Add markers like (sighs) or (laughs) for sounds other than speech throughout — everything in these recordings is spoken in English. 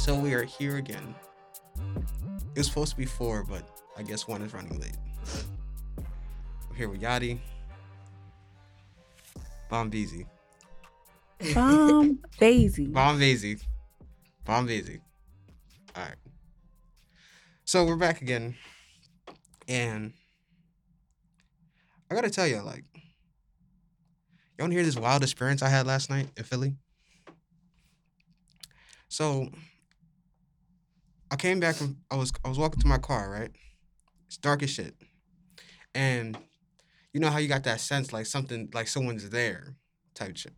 So we are here again. It was supposed to be four, but I guess one is running late. I'm here with Yadi. Bombeezy. Bomb Daisy. (laughs) Bombeezy. Bombeezy. Alright. So we're back again. And I gotta tell you, like, you wanna hear this wild experience I had last night in Philly? So I came back from I was I was walking to my car, right? It's dark as shit. And you know how you got that sense like something like someone's there type shit.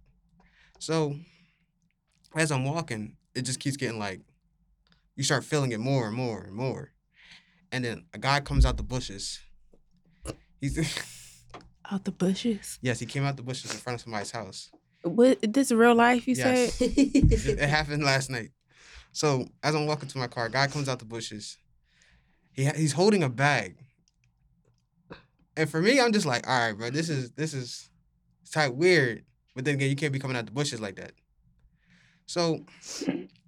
So as I'm walking, it just keeps getting like you start feeling it more and more and more. And then a guy comes out the bushes. He's (laughs) Out the bushes. yes, he came out the bushes in front of somebody's house. What this real life you Yes. said? It, it happened last night. So as I'm walking to my car, a guy comes out the bushes. He ha- he's holding a bag. And for me, I'm just like, all right, bro, this is this is it's type weird. But then again, you can't be coming out the bushes like that. So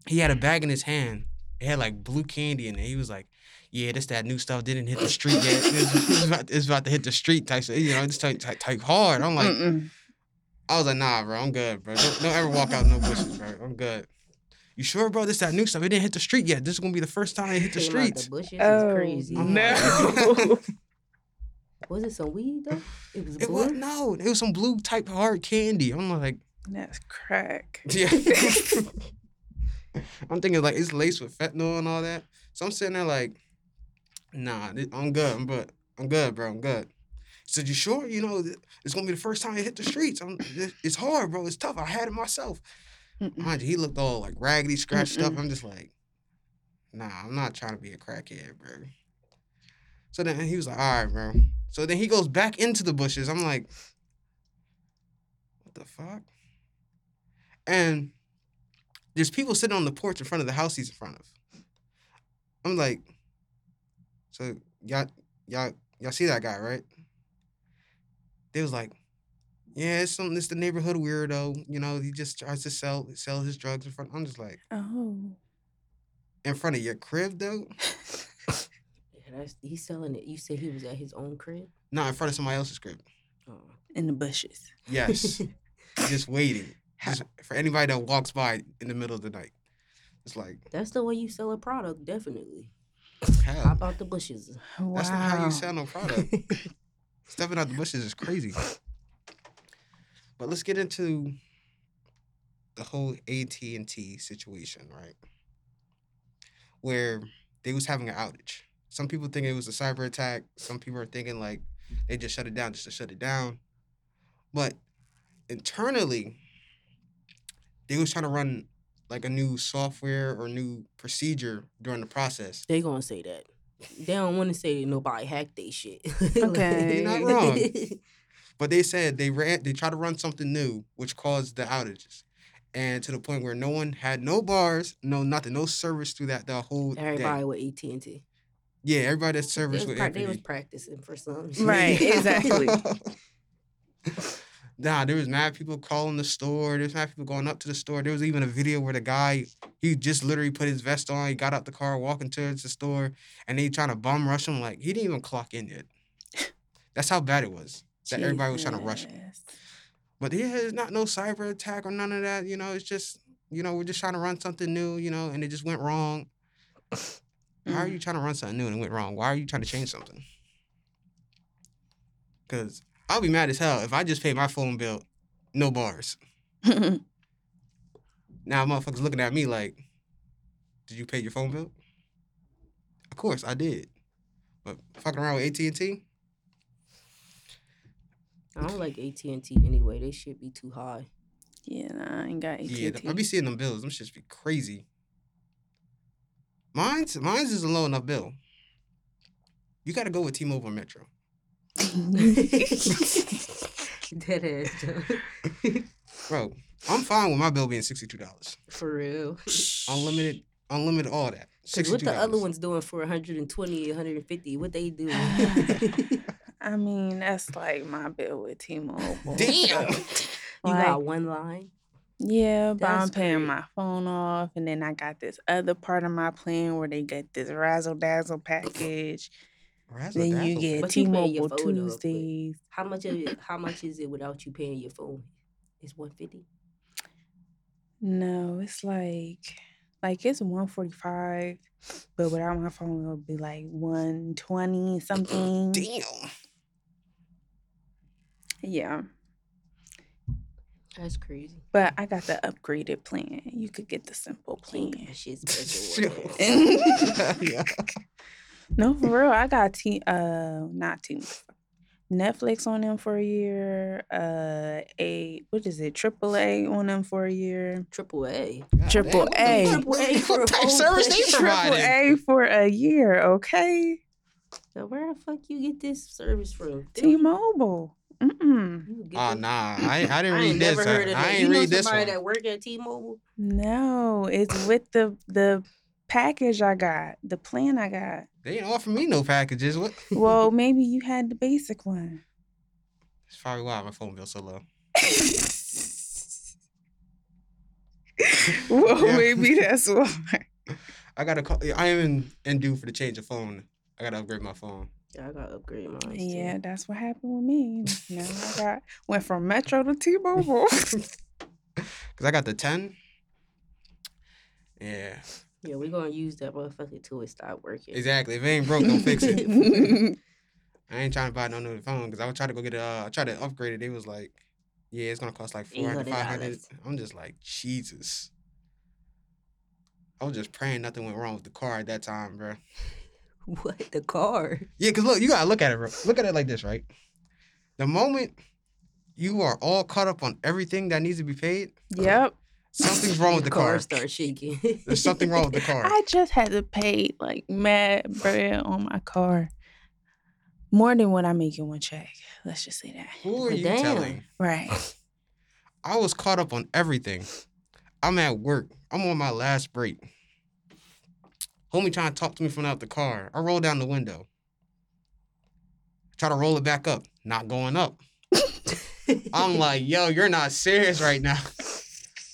he had a bag in his hand. It had like blue candy in it. He was like, "Yeah, this that new stuff didn't hit the street yet. It's, it's about, it's about to hit the street type. You know, it's type, type, type hard." I'm like, Mm-mm. I was like, nah, bro, I'm good, bro. Don't, don't ever walk out no bushes, bro. I'm good. You sure, bro? This that new stuff. It didn't hit the street yet. This is gonna be the first time it hit the Came out streets. The bushes Oh, is crazy. No. (laughs) Was it some weed though? It was It was blue. no, it was some blue type hard candy. I'm like, That's crack. (laughs) yeah. I'm thinking like it's laced with fentanyl and all that. So I'm sitting there like, nah, thi- I'm good. I'm good. I'm good, bro. I'm good. He said, you sure? You know, th- it's gonna be the first time it hit the streets. I'm, it- it's hard, bro. It's tough. I had it myself. Mm-mm. Mind you, he looked all like raggedy, scratched up. Mm-mm. I'm just like, nah, I'm not trying to be a crackhead, bro. So then he was like, all right, bro. So then he goes back into the bushes. I'm like, what the fuck? And there's people sitting on the porch in front of the house he's in front of. I'm like, so y'all, y'all, y'all see that guy, right? They was like, yeah, it's something. It's the neighborhood weirdo. You know, he just tries to sell sell his drugs in front. I'm just like, Oh. in front of your crib though, Yeah, that's, he's selling it. You said he was at his own crib. not in front of somebody else's crib. Oh. In the bushes. Yes, (laughs) just waiting, just for anybody that walks by in the middle of the night. It's like, That's the way you sell a product, definitely. hell, Hop out the bushes. Wow. that's not how you sell no product. (laughs) Stepping out the bushes is crazy. But let's get into the whole AT and T situation, right? Where they was having an outage. Some people think it was a cyber attack. Some people are thinking like they just shut it down just to shut it down. But internally, they was trying to run like a new software or new procedure during the process. They gonna say that. They don't want to say nobody hacked they shit. (laughs) Okay. You're not wrong. (laughs) But they said they ran they tried to run something new which caused the outages. And to the point where no one had no bars, no nothing, no service through that the whole Everybody day. with AT and T. Yeah, everybody that They service was, with prac- they was practicing for some. (laughs) Right, exactly. (laughs) nah, there was mad people calling the store. There's mad people going up to the store. There was even a video where the guy he just literally put his vest on. He got out the car, walking towards the store, and they trying to bum rush him. Like he didn't even clock in yet. (laughs) That's how bad it was. That everybody was trying to rush him. But yeah, it's not no cyber attack or none of that. You know, it's just you know we're just trying to run something new. You know, and it just went wrong. How are Mm. you trying to run something new and it went wrong? Why are you trying to change something? Because I'll be mad as hell if I just pay my phone bill, no bars. (laughs) Now motherfuckers looking at me like, did you pay your phone bill? Of course I did. But fucking around with AT and T, I don't like AT and T anyway. They should be too high. yeah, nah, I ain't got AT&T. yeah, I be seeing them bills. Them shits be crazy. Mine's mine's is a low enough bill. You got to go with T-Mobile Metro. (laughs) (laughs) Dead ass. (laughs) Bro, I'm fine with my bill being sixty-two dollars. For real. Unlimited, unlimited, all that. What the other ones doing for 120, 150? What they do? I mean, that's like my bill with T-Mobile. (laughs) Damn. (laughs) You Like, got one line. Yeah, but I'm paying great. my phone off, and then I got this other part of my plan where they get this razzle dazzle package. Razzle Then you get pack. But you paying your T-Mobile phone off, but- Tuesdays. How much of it? How much is it without you paying your phone? It's one fifty. No, it's like like it's one forty five, but without my phone it'll be like one twenty something. Damn. Yeah, That's crazy. but I got the upgraded plan. You could get the simple plan. that shit special. (laughs) with Shit. that. (laughs) yeah. No, for real. I got T uh not T Netflix on them for a year. Uh a what is it? Triple A on them for a year. Triple A. Triple A. Triple A for What a type service they. Triple? A for a year, okay? So where the fuck you get this service from? T Mobile. Mm-mm. You get ah, Oh this- nah, (laughs) I, I didn't I read ain't this. never heard of I, I that. ain't you know read this somebody one. that work at T-Mobile? No, it's with the the package I got, the plan I got. They ain't offer me no packages. What? Well, (laughs) maybe you had the basic one. It's probably why my phone bill so low. (laughs) well, Yeah. maybe that's why. I gotta call. I am in, in due for the change of phone. I gotta upgrade my phone. Yeah, I gotta upgrade mine. too. Yeah, that's what happened with me. Now I (laughs) got went from Metro to T-Mobile. (laughs) Cause I got the ten. Yeah, Yeah, we're gonna use that motherfucker till it stop working. exactly. If it ain't broke, don't fix it. (laughs) I ain't trying to buy no new phone because I would try to go get a. Uh, I tried to upgrade it. It was like, yeah, it's gonna cost like 400, 500. I'm just like, Jesus. I was just praying nothing went wrong with the car at that time, bro. (laughs) What the car? Yeah, cause look, you gotta look at it, bro. Look at it like this, right? The moment you are all caught up on everything that needs to be paid, yep. something's wrong with the car. start shaking. There's something wrong with the car. (laughs) I just had to pay like mad bread on my car. More than what I make in one check. Let's just say that. Who are But you damn. telling? Right. (laughs) I was caught up on everything. I'm at work. I'm on my last break. Homie trying to talk to me from out the car. I roll down the window. Try to roll it back up. Not going up. (laughs) I'm like, yo, you're not serious right now.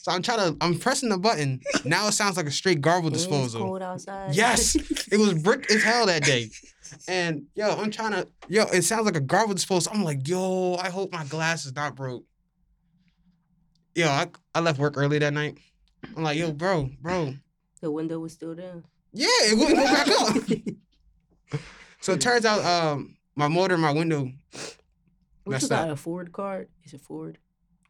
So I'm trying to, I'm pressing the button. Now it sounds like a straight it's disposal. cold outside. Yes. It was brick as hell that day. (laughs) And yo, I'm trying to, yo, it sounds like a garbage disposal. I'm like, yo, I hope my glass is not broke. Yo, I, I left work early that night. I'm like, yo, bro, bro. the window was still down. Yeah, it wouldn't go back up. (laughs) So it turns out um my motor and my window What Messed you got up. a Ford card? Is it Ford?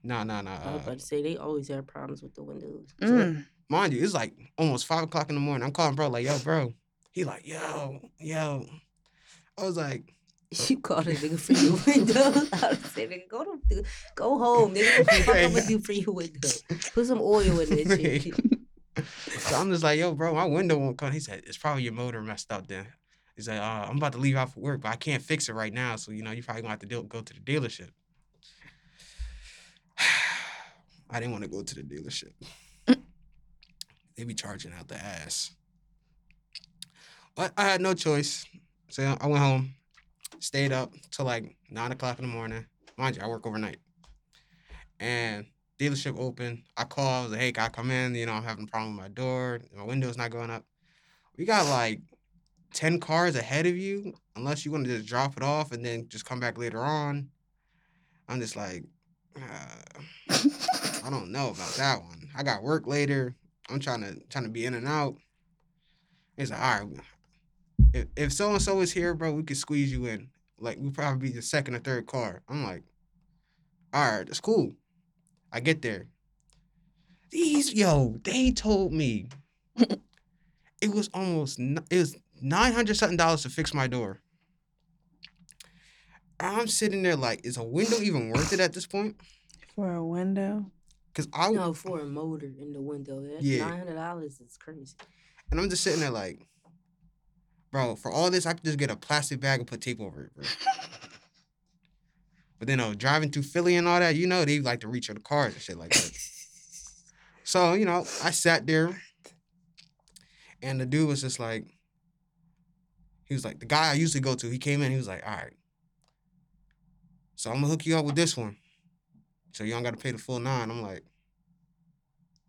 nah nah nah. I was Uh, about to say they always have problems with the windows. Mm. mind you, it's like almost five o'clock in the morning. I'm calling bro, like, yo, bro. He like, yo, yo. I was like, (laughs) You called a nigga for your window. (laughs) I would say, nigga, go to go home, nigga. What the fuck I'm gonna do for your window? Put some oil in that shit. So I'm just like, yo, bro, my window won't come. He said, it's probably your motor messed up then. He's like, uh, I'm about to leave out for work, but I can't fix it right now. So, you know, you probably gonna have to deal, go to the dealership. (sighs) I didn't want to go to the dealership. they be charging out the ass. But I had no choice. So I went home, stayed up till like nine o'clock in the morning. Mind you, I work overnight. And dealership open. I call, I was like, hey, can I come in? You know, I'm having a problem with my door. My window's not going up. We got like 10 cars ahead of you, unless you want to just drop it off and then just come back later on. I'm just like, uh, I don't know about that one. I got work later. I'm trying to trying to be in and out. He's like, all right, if, if so and so is here, bro, we could squeeze you in. Like we probably be the second or third car. I'm like, all right, that's cool. I get there. These yo, they told me (laughs) it was almost it was nine hundred something dollars to fix my door. I'm sitting there like, is a window even worth it at this point? For a window. Cause I No, for a motor in the window. That's Yeah. nine hundred dollars is crazy. and I'm just sitting there like, bro, for all this, I could just get a plastic bag and put tape over it, bro. (laughs) But then, uh, driving through Philly and all that, you know, they like to reach for the cars and shit like that. (laughs) so, you know, I sat there and the dude was just like, he was like, the guy I usually go to, he came in, he was like, all right. So I'm gonna hook you up with this one. So you don't gotta pay the full nine. I'm like,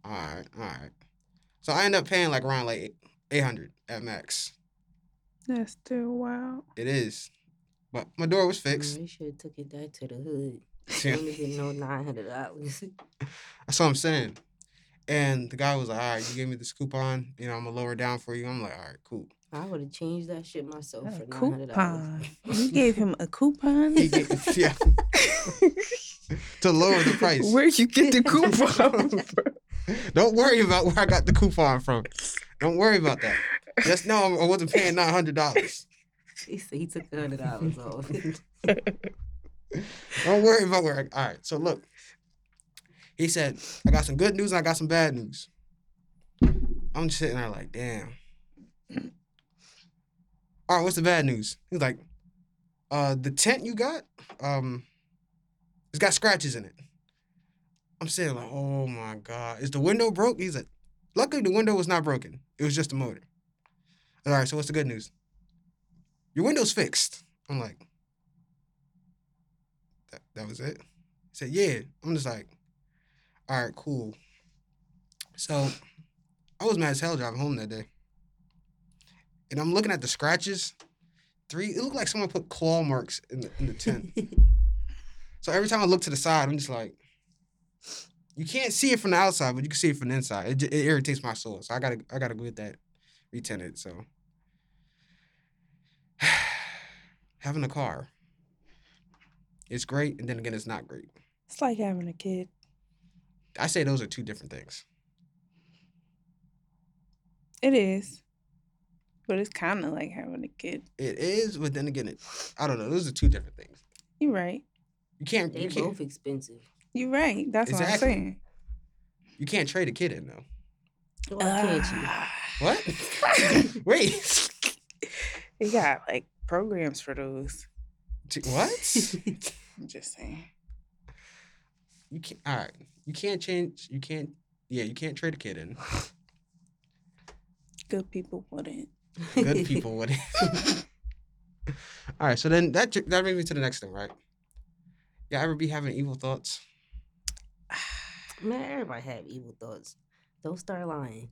All right, all right. So I end up paying like around like eight hundred at max. That's still wild. It is, but my door was fixed. They should have took it back to the hood. Yeah. Only didn't know nine hundred dollars. (laughs) That's what I'm saying. And the guy was like, "All right, you gave me this coupon. You know, I'm gonna lower it down for you." I'm like, "All right, cool." I would have changed that shit myself A for nine hundred dollars. coupon. (laughs) You gave him a coupon? He gave, (laughs) yeah, to lower the price. Where'd you get the coupon from? Don't worry about where I got the coupon from. Don't worry about that. Just know I wasn't paying nine hundred dollars. He said he took hundred dollars off. (laughs) Don't worry about where. All right. So look, he said, "I got some good news and I got some bad news." I'm just sitting there like, damn. All right, what's the bad news? He's like, uh, the tent you got, um, it's got scratches in it. I'm saying like, oh my god, is the window broke? He's like, luckily the window was not broken. It was just the motor. All right, so what's the good news? Your window's fixed. I'm like, that, that was it. He said, yeah. I'm just like, all right, cool. So I was mad as hell driving home that day. And I'm looking at the scratches. Three, it looked like someone put claw marks in the, in the tent. (laughs) so every time I look to the side, I'm just like, you can't see it from the outside, but you can see it from the inside. It, it irritates my soul. So I gotta I gotta go get that retented. So (sighs) having a car, it's great, and then again, it's not great. It's like having a kid. I say those are two different things. It is. But it's kind of like having a kid. It is, but then again, it I don't know. Those are two different things. You're right. You can't they you can't both expensive. You're right. That's what I'm saying. you can't trade a kid in though. Why can't you? Ah. What? (laughs) (laughs) Wait. They got like programs for those. What? (laughs) I'm just saying. You can't. All right. You can't change. You can't. Yeah, you can't trade a kid in. Good people wouldn't. Good (laughs) people wouldn't. All right. So then that that brings me to the next thing, right? Yeah, ever be having evil thoughts? (sighs) Man, everybody have evil thoughts. Don't start lying.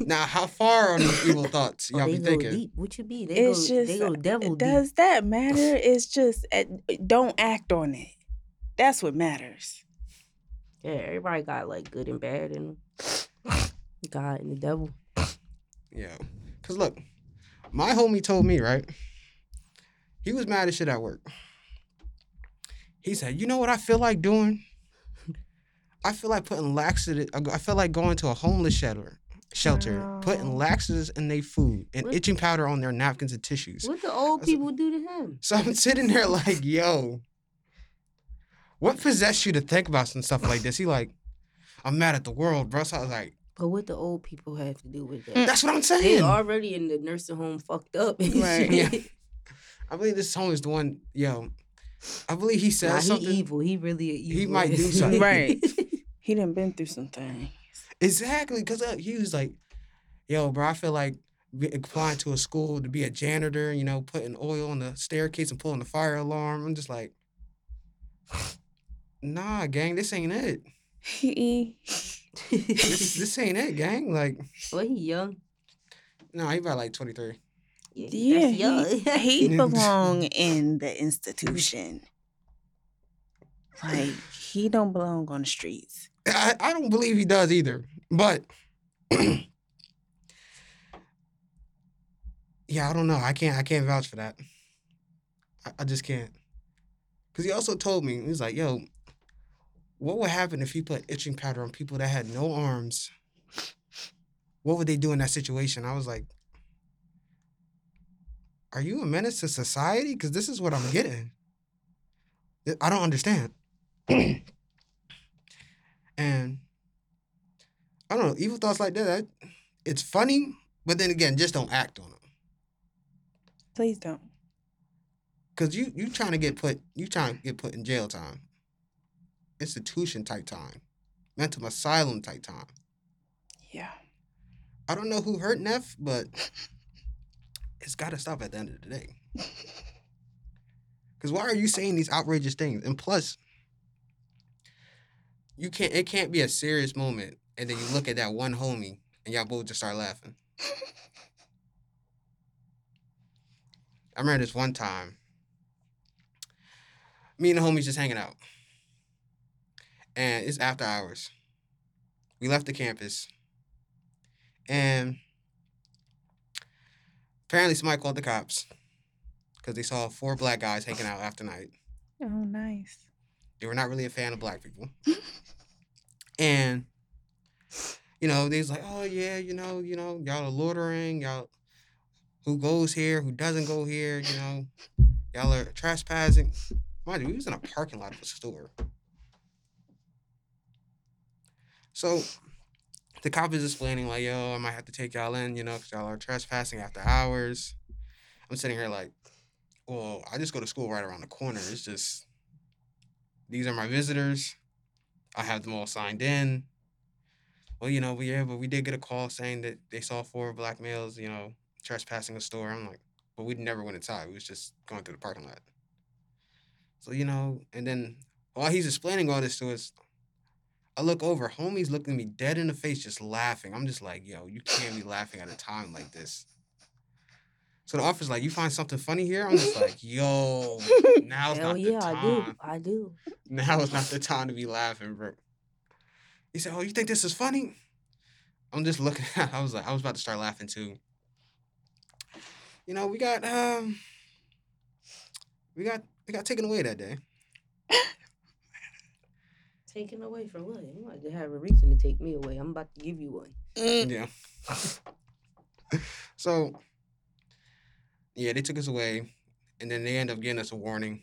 Now, how far on these (laughs) evil thoughts Oh, y'all they be go thinking? deep. What you be? They It's go, just they go devil deep. Does that matter? (laughs) It's just uh, don't act on it. That's what matters. Yeah, everybody got like good and bad and (laughs) God and the devil. Yeah. Cause look, my homie told me, right? He was mad as shit at work. He said, you know what I feel like doing? I feel like putting laxative I feel like going to a homeless shelter shelter, putting Wow. laxatives in their food and What? itching powder on their napkins and tissues. What the old That's a- people do to him? So I'm sitting there like, yo, what possessed you to think about some stuff like this? He like, I'm mad at the world, bro. So I was like, But what the old people have to do with that? That's what I'm They saying. already in the nursing home fucked up. and Right. shit. Yeah. (laughs) I believe this homie is the one, yo. I believe he said Nah, he something. evil. He really a evil. He might do something. Right. (laughs) He done been through some things. Exactly, because uh, he was like, yo, bro, I feel like applying to a school to be a janitor, you know, putting oil on the staircase and pulling the fire alarm. I'm just like, nah, gang, this ain't it. This, (laughs) this ain't it, gang. Like, well, he young. no, he about like 23. Yeah, yeah, he, he (laughs) belong in the institution. Like he don't belong on the streets. I, I don't believe he does either. But (clears throat) yeah, I don't know. I can't I can't vouch for that. I, I just can't. Cause he also told me, he was like, yo, what would happen if he put itching powder on people that had no arms? What would they do in that situation? I was like, Are you a menace to society? Because this is what I'm getting. I don't understand. (clears throat) and I don't know, evil thoughts like that, it's funny, but then again, just don't act on them. Please don't. Cause you you trying to get put you trying to get put in jail time, institution type time, mental asylum type time. Yeah. I don't know who hurt Neff, but it's got to stop at the end of the day. (laughs) Cause why are you saying these outrageous things? And plus, you can't. It can't be a serious moment and then you look at that one homie, and y'all both just start laughing. I remember this one time. Me and the homies just hanging out, and it's after hours. We left the campus, and apparently somebody called the cops because they saw four black guys hanging out after night. Oh, nice. They were not really a fan of black people. (laughs) and you know, they was like, oh yeah, you know, you know, y'all are loitering, y'all who goes here, who doesn't go here, you know, y'all are trespassing. Mind you, we was in a parking lot of a store. So the cop is explaining like, yo, I might have to take y'all in, you know, because y'all are trespassing after hours. I'm sitting here like, well, I just go to school right around the corner. It's just these are my visitors. I have them all signed in. Well, you know, we yeah, but we did get a call saying that they saw four black males, you know, trespassing a store. I'm like, but we never went inside. We was just going through the parking lot. So, you know, and then while he's explaining all this to us, I look over, homie's looking me dead in the face, just laughing. I'm just like, yo, you can't be laughing at a time like this. So the officer's like, you find something funny here? I'm just like, (laughs) yo, now it's Hell not yeah, the I do. I do. Now is not the time to be laughing, bro. He said, "Oh, you think this is funny?" I'm just looking. At. (laughs) I was like, I was about to start laughing too. You know, we got um, we got we got taken away that day. (laughs) Taken away from what? You might have a reason to take me away. I'm about to give you one. Yeah. so, yeah, they took us away, and then they end up giving us a warning,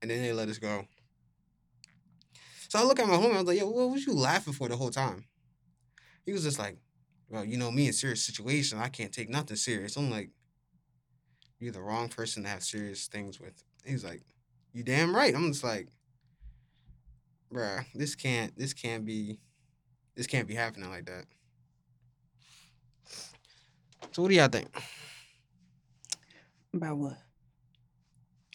and then they let us go. So I look at my homie. I was like, "Yo, what was you laughing for the whole time?" He was just like, "Well, you know me in serious situation. I can't take nothing serious." I'm like, "You're the wrong person to have serious things with." He's like, "You damn right." I'm just like, "Bruh, this can't. This can't be. This can't be happening like that." So what do y'all think About what?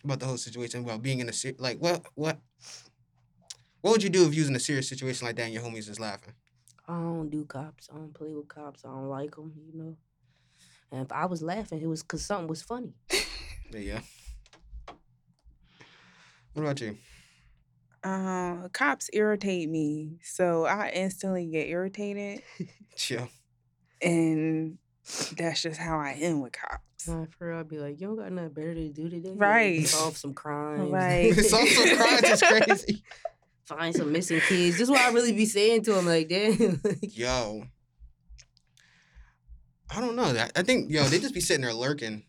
about the whole situation about being in a ser- like what what what would you do if you was in a serious situation like that and your homies is laughing? I don't do cops. I don't play with cops. I don't like them, you know. And if I was laughing, it was because something was funny. (laughs) yeah. What about you? Um, cops irritate me, so I instantly get irritated, (laughs) Chill. and that's just how I am with cops. Nah, for real, I'd be like, you don't got nothing better to do today. Like, Right. Solve some crimes. Right. (laughs) Solve some crimes is crazy. (laughs) Find some missing kids. This is what I really be saying to him. like, damn. (laughs) Yo. I don't know. I, I think yo, they just be sitting there lurking.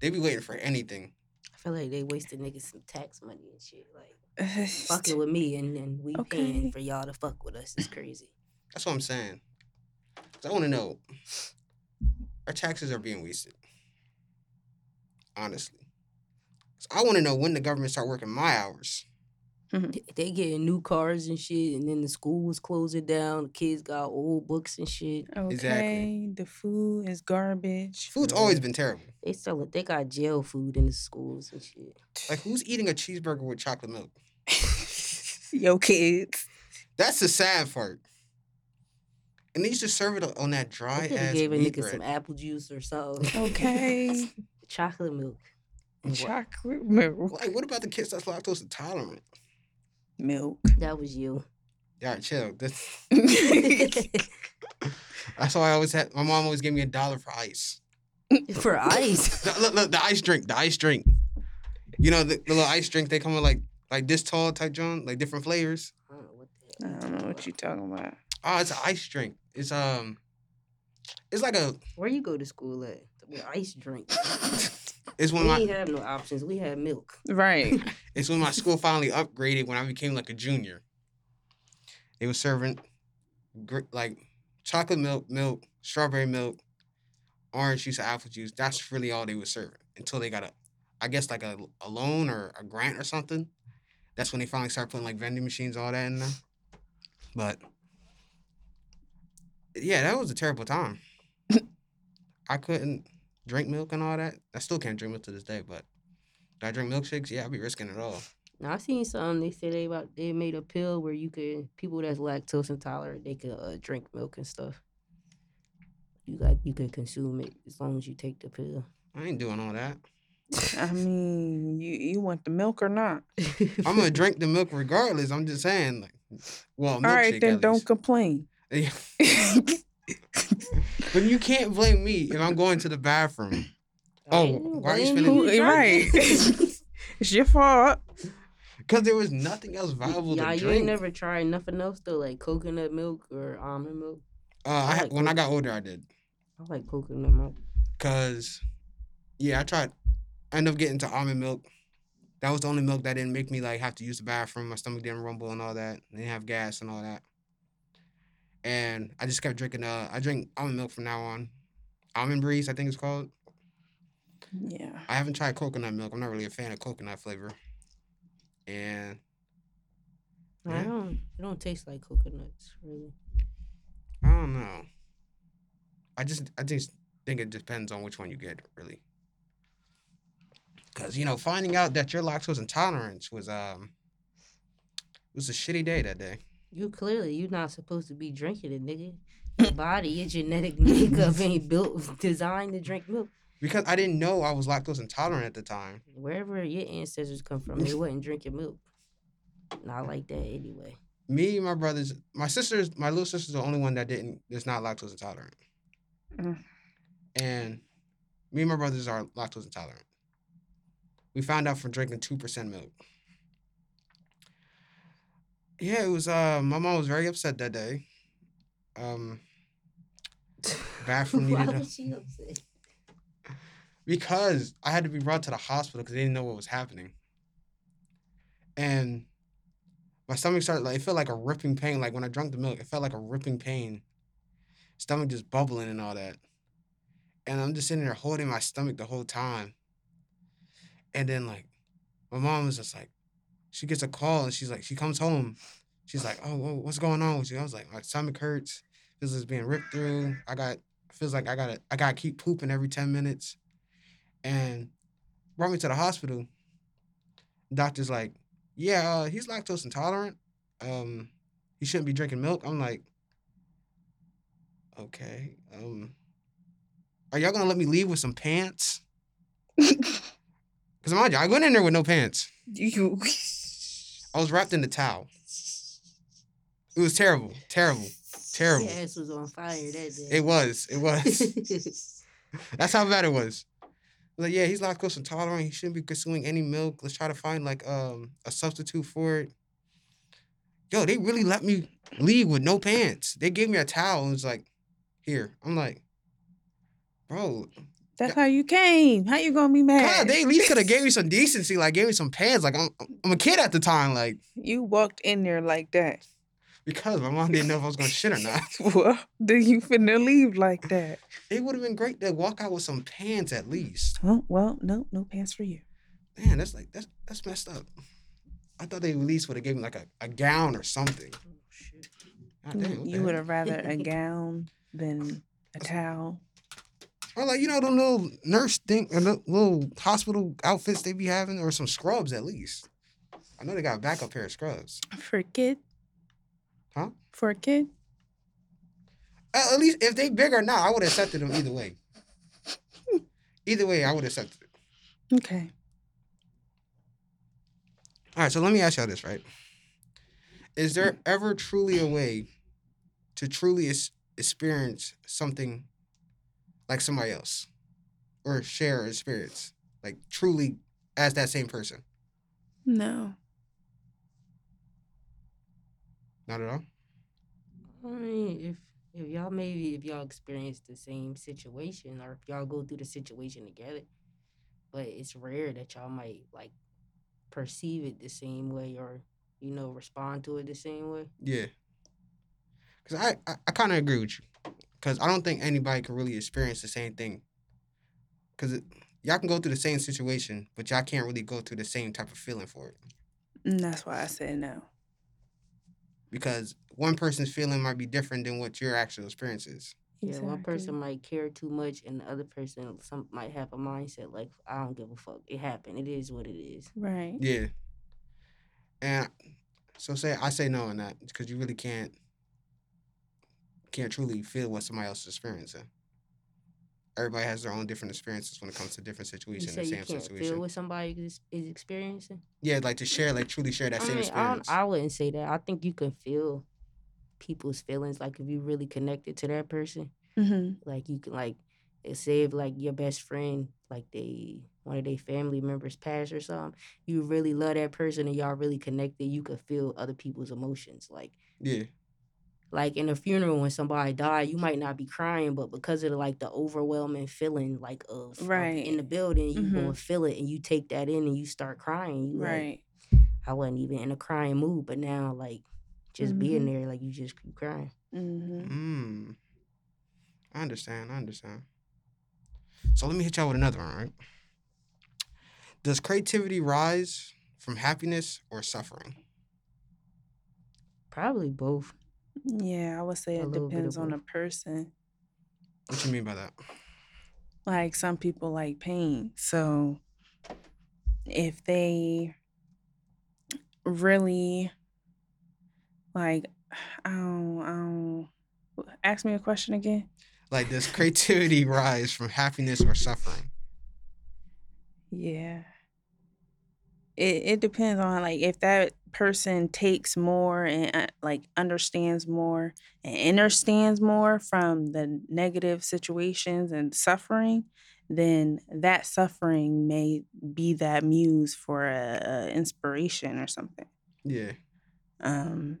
They be waiting for anything. I feel like they wasted niggas some tax money and shit. Like, fucking with me and, and we Okay. paying for y'all to fuck with us is crazy. That's what I'm saying. 'Cause I want to know. Our taxes are being wasted. Honestly. 'Cause I want to know when the government start working my hours. Mm-hmm. They- They getting new cars and shit, and then the school was closing down. The kids got old books and shit. Okay, Exactly. the food is garbage. Food's always been terrible. They sell it. They got jail food in the schools and shit. Like, who's eating a cheeseburger with chocolate milk? (laughs) Yo, kids. That's the sad part. And they used to serve it on that dry could have ass gave a wheat nigga bread. some apple juice or something. Okay. (laughs) Chocolate milk. and what- Chocolate milk. Like, what about the kids that's lactose intolerant? Milk. That was you. Yeah, chill. That's, (laughs) that's why I always had. My mom always gave me a dollar for ice. For ice. (laughs) The, look, look, the ice drink, the ice drink. You know the, the little ice drink they come with like like this tall type John, like different flavors. I don't know what the I hell don't know what talking you talking about. Oh, it's an ice drink. It's um, it's like a. Where you go to school at? With ice drink. it's we when my ain't have no options. We had milk. Right. (laughs) it's when my school finally upgraded when I became like a junior. They were serving gr- like chocolate milk, milk, strawberry milk, orange juice, apple juice. That's really all they were serving until they got a, I guess like a, a loan or a grant or something. That's when they finally started putting like vending machines, all that in there. But yeah, that was a terrible time. (laughs) I couldn't drink milk and all that. I still can't drink milk to this day, but do I drink milkshakes? Yeah, I'll be risking it all. Now I seen something. They said they about they made a pill where you could people that's lactose intolerant they could uh, drink milk and stuff. You got you can consume it as long as you take the pill. I ain't doing all that. (laughs) I mean, you you want the milk or not? (laughs) I'm gonna drink the milk regardless. I'm just saying, like, well, All right, then don't complain. (laughs) but you can't blame me if I'm going to the bathroom. (clears throat) Oh, why are you spending- Who- right. (laughs) it's your fault. Because there was nothing else viable Yeah, to you drink. ain't never tried nothing else though, like coconut milk or almond milk. uh, I, like when I got older, I did. I like coconut milk. Cause, yeah, I tried. I ended up getting to almond milk. That was the only milk that didn't make me like have to use the bathroom. My stomach didn't rumble and all that. I didn't have gas and all that. And I just kept drinking. Uh, I drink almond milk from now on. Almond breeze, I think it's called. Yeah. I haven't tried coconut milk. I'm not really a fan of coconut flavor. And I don't. It don't taste like coconuts, really. I don't know. I just I just think it depends on which one you get, really. Cause you know, finding out that you're lactose intolerant was um it was a shitty day that day. You clearly you're not supposed to be drinking it, nigga. (laughs) Your body, your genetic (laughs) makeup ain't built (laughs) designed to drink milk. Because I didn't know I was lactose intolerant at the time. Wherever your ancestors come from, they wasn't drinking milk. Not like that anyway. Me, my brothers, my sisters, my little sister's the only one that didn't that's not lactose intolerant. Mm. And me and my brothers are lactose intolerant. We found out from drinking two percent milk. Yeah, it was uh my mom was very upset that day. Um Bathroom needed a- was she upset? because I had to be brought to the hospital because they didn't know what was happening. And my stomach started like it felt like a ripping pain. Like when I drank the milk, it felt like a ripping pain. Stomach just bubbling and all that. And I'm just sitting there holding my stomach the whole time. And then like my mom was just like, she gets a call and she's like, she comes home. She's like, oh, whoa, what's going on with you? I was like, my stomach hurts. Feels like it's being ripped through. I got feels like I gotta I gotta keep pooping every 10 minutes. And brought me to the hospital. Doctor's like, yeah, uh, he's lactose intolerant. Um, he shouldn't be drinking milk. I'm like, okay. Um, are y'all gonna let me leave with some pants? (laughs) Cause mind you, I went in there with no pants. You. (laughs) I was wrapped in the towel. It was terrible, terrible, terrible. Your ass was on fire that day. It was, it was. (laughs) That's how bad it was. Like, yeah, he's lactose intolerant. He shouldn't be consuming any milk. Let's try to find like um a substitute for it. Yo, they really let me leave with no pants. They gave me a towel and was like, here. I'm like, bro, That's how you came. How you gonna be mad? God, they at least could have gave me (laughs) some decency, like gave me some pants. Like I'm I'm a kid at the time, like You walked in there like that. because my mom didn't know if I was gonna shit or not. (laughs) Well, then you finna leave like that. It would have been great to walk out with some pants at least. Oh well, no, no pants for you. Man, that's like that's that's messed up. I thought they at least would have gave me like a, a gown or something. Oh, shit. God damn, you would have rather a (laughs) gown than a towel. Or like you know the little nurse thing, or the little hospital outfits they be having, or some scrubs at least. I know they got a backup pair of scrubs. For a kid? Huh? For a kid? At at least if they big or not, I would have accepted them either way. Either way, I would have accepted it. Okay. All right, so let me ask y'all this, right? Is there ever truly a way to truly experience something like somebody else or share an experience, like truly as that same person? No. Not at all. I mean, if if y'all maybe if y'all experience the same situation or if y'all go through the situation together, but it's rare that y'all might like perceive it the same way or you know respond to it the same way. Yeah. Because I, I, I kind of agree with you. Because I don't think anybody can really experience the same thing. Because y'all can go through the same situation, but y'all can't really go through the same type of feeling for it. And that's why I said no. Because one person's feeling might be different than what your actual experience is. Yeah, one person might care too much, and the other person some might have a mindset like I don't give a fuck. It happened. It is what it is. Right. Yeah. And so say I say no on that because you really can't can't truly feel what somebody else is experiencing. Everybody has their own different experiences when it comes to different You situations, say the you same can't situation. feel what somebody is, is experiencing. Yeah, like to share, like truly share that I same mean, experience. don't, I wouldn't say that. I think you can feel people's feelings, like if you really connected to that person. hmm Like you can like say if like your best friend, like they one of their family members passed or something, you really love that person and y'all really connected, you could feel other people's emotions. Like yeah, like in a funeral when somebody died, you might not be crying, but because of like the overwhelming feeling like of, of Right. in the building, you Mhm. gonna feel it and you take that in and you start crying. You like, Right. I wasn't even in a crying mood, but now like just being Mhm. there, like you just keep crying. hmm mm. I understand. I understand. So let me hit y'all with another one. Right? Does creativity rise from happiness or suffering? Probably both. Yeah, I would say A it little bit of depends on the both. person. What do you mean by that? Like some people like pain. So if they really like (sighs) I don't, I don't ask me a question again. Like, does creativity rise from happiness or suffering? Yeah. It it depends on like if that person takes more and uh, like understands more and understands more from the negative situations and suffering, then that suffering may be that muse for a, a inspiration or something. Yeah. Um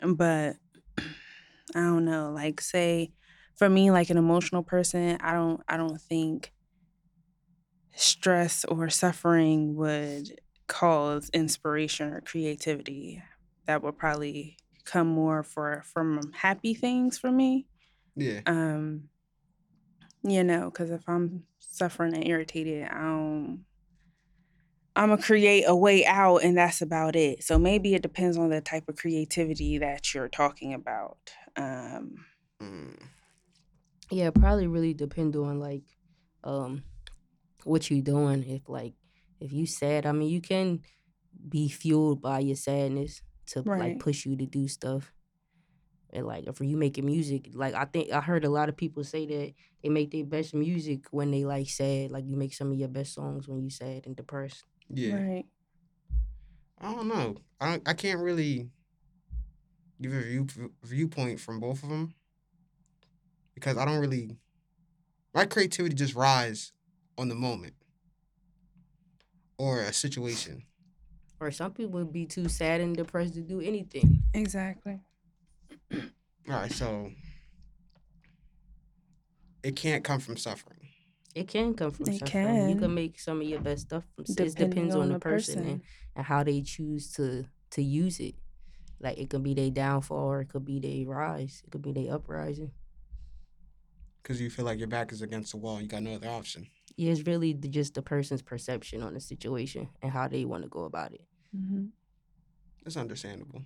but (clears throat) I don't know, like say for me like an emotional person, I don't I don't think stress or suffering would cause inspiration or creativity. That would probably come more for from happy things for me. Yeah. Um you know, cuz if I'm suffering and irritated, I don't I'm gonna create a way out and that's about it. So maybe it depends on the type of creativity that you're talking about. Um Mm. Yeah, probably really depend on like um what you're doing. If like if you sad, I mean you can be fueled by your sadness to Right. like push you to do stuff. And like if you making music, like I think I heard a lot of people say that they make their best music when they like sad. Like you make some of your best songs when you sad and depressed. Yeah. right. I don't know. I don't, I can't really give a view viewpoint from both of them because I don't really my creativity just rise on the moment or a situation. Or some people would be too sad and depressed to do anything. Exactly. All right, so it can't come from suffering. It can come from It suffering. You can. can make some of your best stuff from s- it depends on, on the the person, and, person. and how they choose to to use it. Like it could be their downfall or it could be their rise. It could be their uprising. Because you feel like your back is against the wall, you got no other option. Yeah, it's really the, just the person's perception on the situation and how they want to go about it. hmm It's understandable.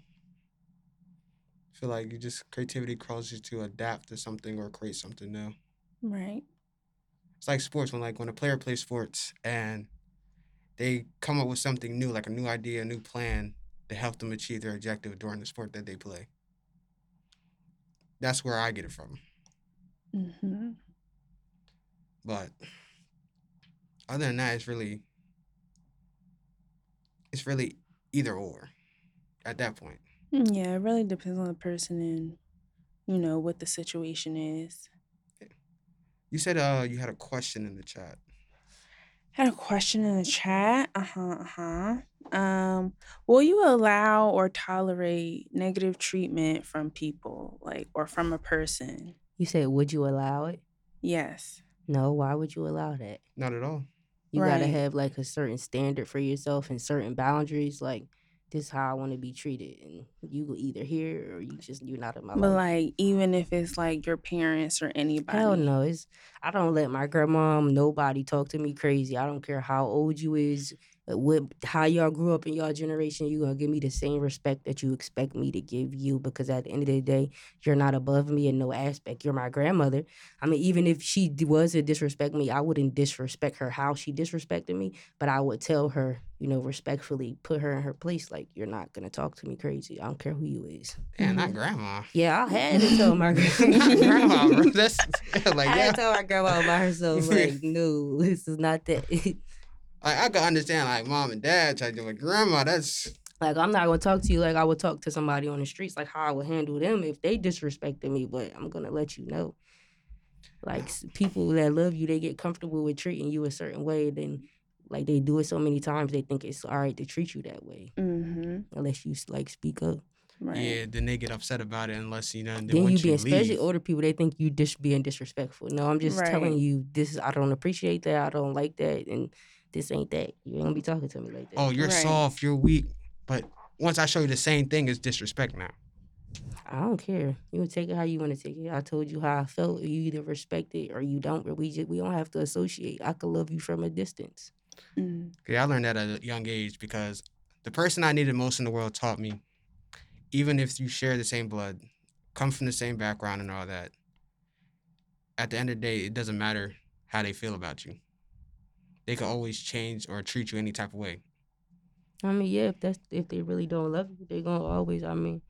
I feel like you just creativity causes you to adapt to something or create something new. Right. It's like sports when like when a player plays sports and they come up with something new, like a new idea, a new plan to help them achieve their objective during the sport that they play. That's where I get it from. hmm But other than that, it's really it's really either or at that point. Yeah, it really depends on the person and you know what the situation is. You said uh you had a question in the chat. Had a question in the chat. Uh huh. Uh huh. Um, will you allow or tolerate negative treatment from people, like, or from a person? You said, would you allow it? Yes. No, why would you allow that? Not at all. You gotta have like a certain standard for yourself and certain boundaries. Like this is how I want to be treated, and you either here or you just you're not in my But life. like, even if it's like your parents or anybody. Hell no. It's I don't let my grandma, nobody talk to me crazy. I don't care how old you is. What how y'all grew up in y'all generation, you gonna give me the same respect that you expect me to give you because at the end of the day, you're not above me in no aspect. You're my grandmother. I mean, even if she was to disrespect me, I wouldn't disrespect her how she disrespected me, but I would tell her, you know, respectfully, put her in her place. Like, you're not gonna talk to me crazy. I don't care who you is. Man, not mm-hmm. grandma. Yeah, I had to tell my (laughs) grandma. grandma. That's (laughs) like I yeah. had to tell my grandma by herself, (laughs) like, no, this is not that. Like I can understand like mom and dad try to do, but grandma, that's Like I'm not gonna talk to you like I would talk to somebody on the streets, like how I would handle them if they disrespected me. But I'm gonna let you know, like people that love you, they get comfortable with treating you a certain way. Then, like they do it so many times, they think it's all right to treat you that way, Mm-hmm. unless you like speak up. Right. yeah. Then they get upset about it unless you know. Then, Then you be, you especially leave, older people, they think you just being disrespectful. No, I'm just telling you, this is I don't appreciate that. I don't like that, and this ain't that. You ain't gonna be talking to me like that. oh, you're Right. soft, you're weak, but once I show you the same thing, it's disrespect now. I don't care. You can take it how you want to take it. I told you how I felt. You either respect it or you don't. But we just we don't have to associate. I could love you from a distance. Mm. Yeah, I learned that at a young age because the person I needed most in the world taught me, even if you share the same blood, come from the same background and all that, at the end of the day, it doesn't matter how they feel about you. They can always change or treat you any type of way. I mean, yeah, if that's if they really don't love you, they're gonna always. I mean,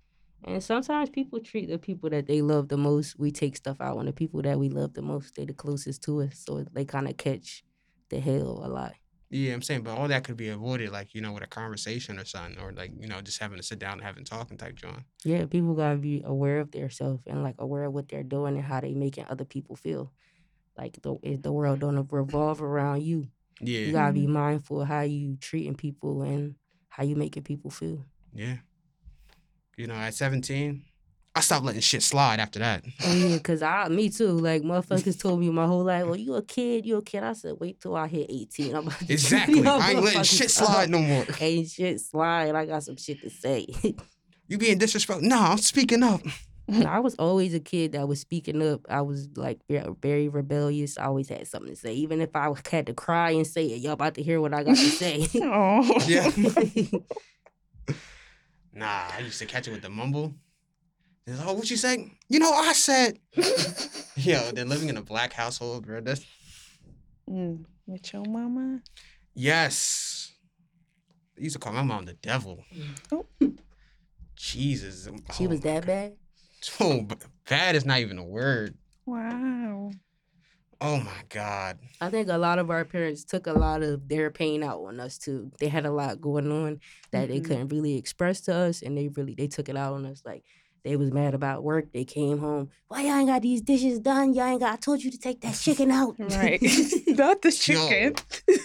and sometimes people treat the people that they love the most. We take stuff out on the people that we love the most. They're the closest to us, so they kind of catch the hell a lot. Yeah, I'm saying, but all that could be avoided, like, you know, with a conversation or something, or like, you know, just having to sit down and having talking type John. Yeah, people gotta be aware of themselves and like aware of what they're doing and how they making other people feel. Like the the world don't revolve around you. You gotta be mindful of how you treating people and how you making people feel. yeah. You know, at 17, I stopped letting shit slide after that. Oh yeah, cause (laughs) I, me too. Like motherfuckers told me my whole life, "Well, you a kid, you a kid." I said, "Wait till I hit 18. I'm about to (laughs) Exactly. I ain't letting shit slide no more. Ain't shit slide. I got some shit to say. (laughs) You being disrespectful? No, I'm speaking up. (laughs) I was always a kid that was speaking up. I was like very rebellious. I always had something to say, even if I (laughs) had to cry and say it. Y'all about to hear what I got to say. (laughs) Oh. Yeah. Nah, I used to catch it with the mumble. It's, oh, what you say? You know, I said. Yo, then living in a black household, bro. That's Mm. With your mama? yes. I used to call my mom the devil. Oh. Jesus. she oh was my that bad. Oh, b- bad is not even a word. Wow. Oh my God. I think a lot of our parents took a lot of their pain out on us too. They had a lot going on that they Mhm. couldn't really express to us, and they really they took it out on us. Like they was mad about work. They came home. Why y'all ain't got these dishes done? Y'all ain't got. I told you to take that chicken out. (laughs) Right. (laughs) Not the chicken.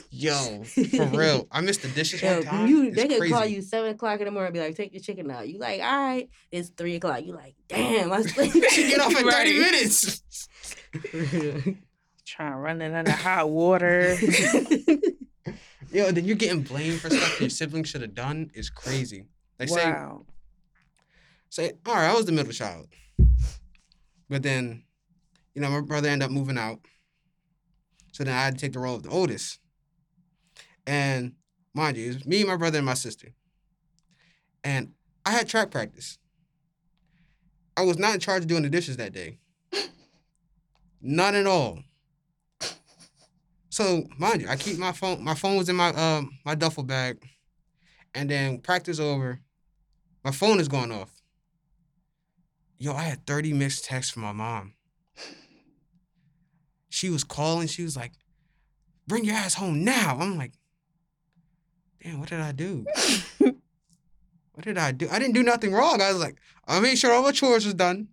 Yo, for real. I missed the dishes Yo, one time. you, they could call you seven o'clock in the morning, and be like, "Take the chicken out." You like, all right. It's three o'clock. You like, damn. I (laughs) She get off in 30 Right. minutes. Trying to run it under hot water. Yo, then you're getting blamed for stuff your siblings should have done is crazy. Like say, wow. say, all right, I was the middle child. But then, you know, my brother ended up moving out. So then I had to take the role of the oldest. And mind you, it was me, my brother, and my sister. And I had track practice. I was not in charge of doing the dishes that day. Not at all. So mind you, I keep my phone. My phone was in my um my duffel bag, and then practice over. My phone is going off. Yo, I had 30 missed texts from my mom. She was calling. She was like, bring your ass home now. I'm like, damn, what did I do? (laughs) what did I do? I didn't do nothing wrong. I was like, I made sure all my chores was done.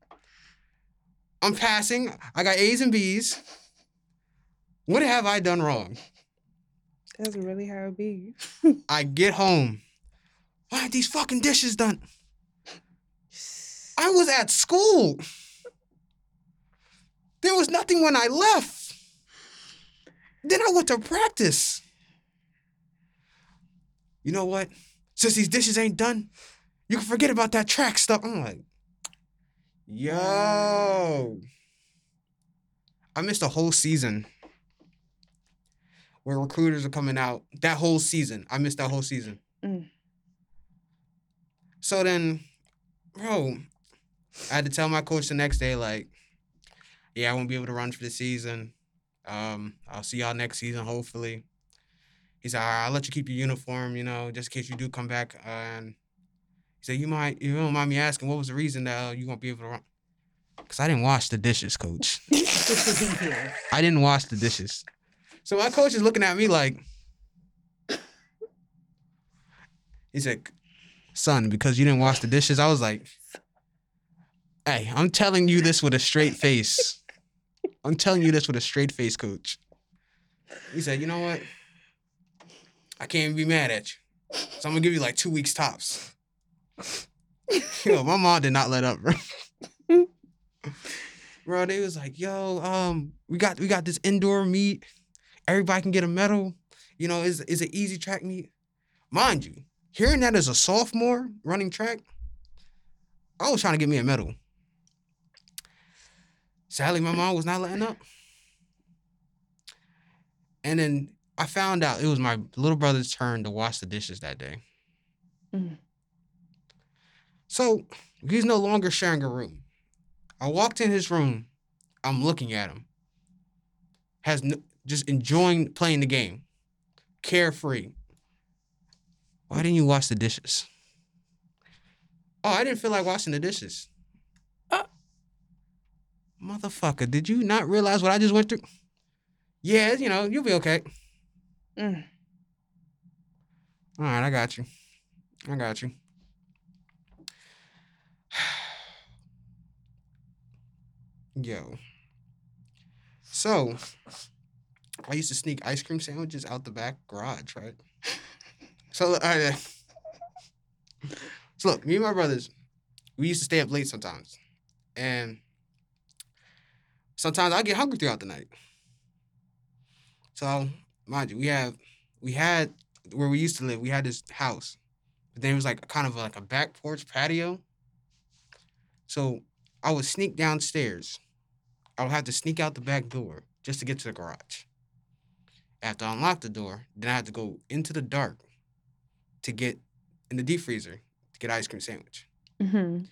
I'm passing. I got A's and B's. What have I done wrong? That's really how it be. I get home. Why aren't these fucking dishes done? I was at school. There was nothing when I left. Then I went to practice. You know what? Since these dishes ain't done, you can forget about that track stuff. I'm like, yo. I missed a whole season where recruiters are coming out. That whole season, I missed that whole season. Mm. So then, bro, I had to tell my coach the next day, like, yeah, I won't be able to run for the season. Um, I'll see y'all next season, hopefully. He said, right, I'll let you keep your uniform, you know, just in case you do come back. Uh, and he said, You might, you don't mind me asking, what was the reason that uh, you won't be able to run? Because I didn't wash the dishes, coach. (laughs) I didn't wash the dishes. So my coach is looking at me like, he said, son, because you didn't wash the dishes. I was like, hey, I'm telling you this with a straight face. I'm telling you this with a straight face, coach. He said, you know what? I can't even be mad at you. So I'm gonna give you like two weeks tops. (laughs) Yo, my mom did not let up, bro. (laughs) bro, they was like, yo, um, we got we got this indoor meet. Everybody can get a medal. You know, is is an easy track meet. Mind you, hearing that as a sophomore running track, I was trying to get me a medal. Sadly, my mom was not letting up. And then I found out it was my little brother's turn to wash the dishes that day. Mm. So he's no longer sharing a room. I walked in his room. I'm looking at him. Has no, just enjoying playing the game, carefree. Why didn't you wash the dishes? Oh, I didn't feel like washing the dishes. Motherfucker, did you not realize what I just went through? Yeah, you know, you'll be okay. Mm. All right, I got you. I got you. (sighs) Yo. So, I used to sneak ice cream sandwiches out the back garage, right? So, uh, so look, me and my brothers, we used to stay up late sometimes, and sometimes I get hungry throughout the night. So, mind you, we have we had where we used to live. We had this house, but then it was like kind of like a back porch patio. So I would sneak downstairs. I would have to sneak out the back door just to get to the garage. After I unlock the door, then I had to go into the dark to get in the deep freezer to get ice cream sandwich. hmm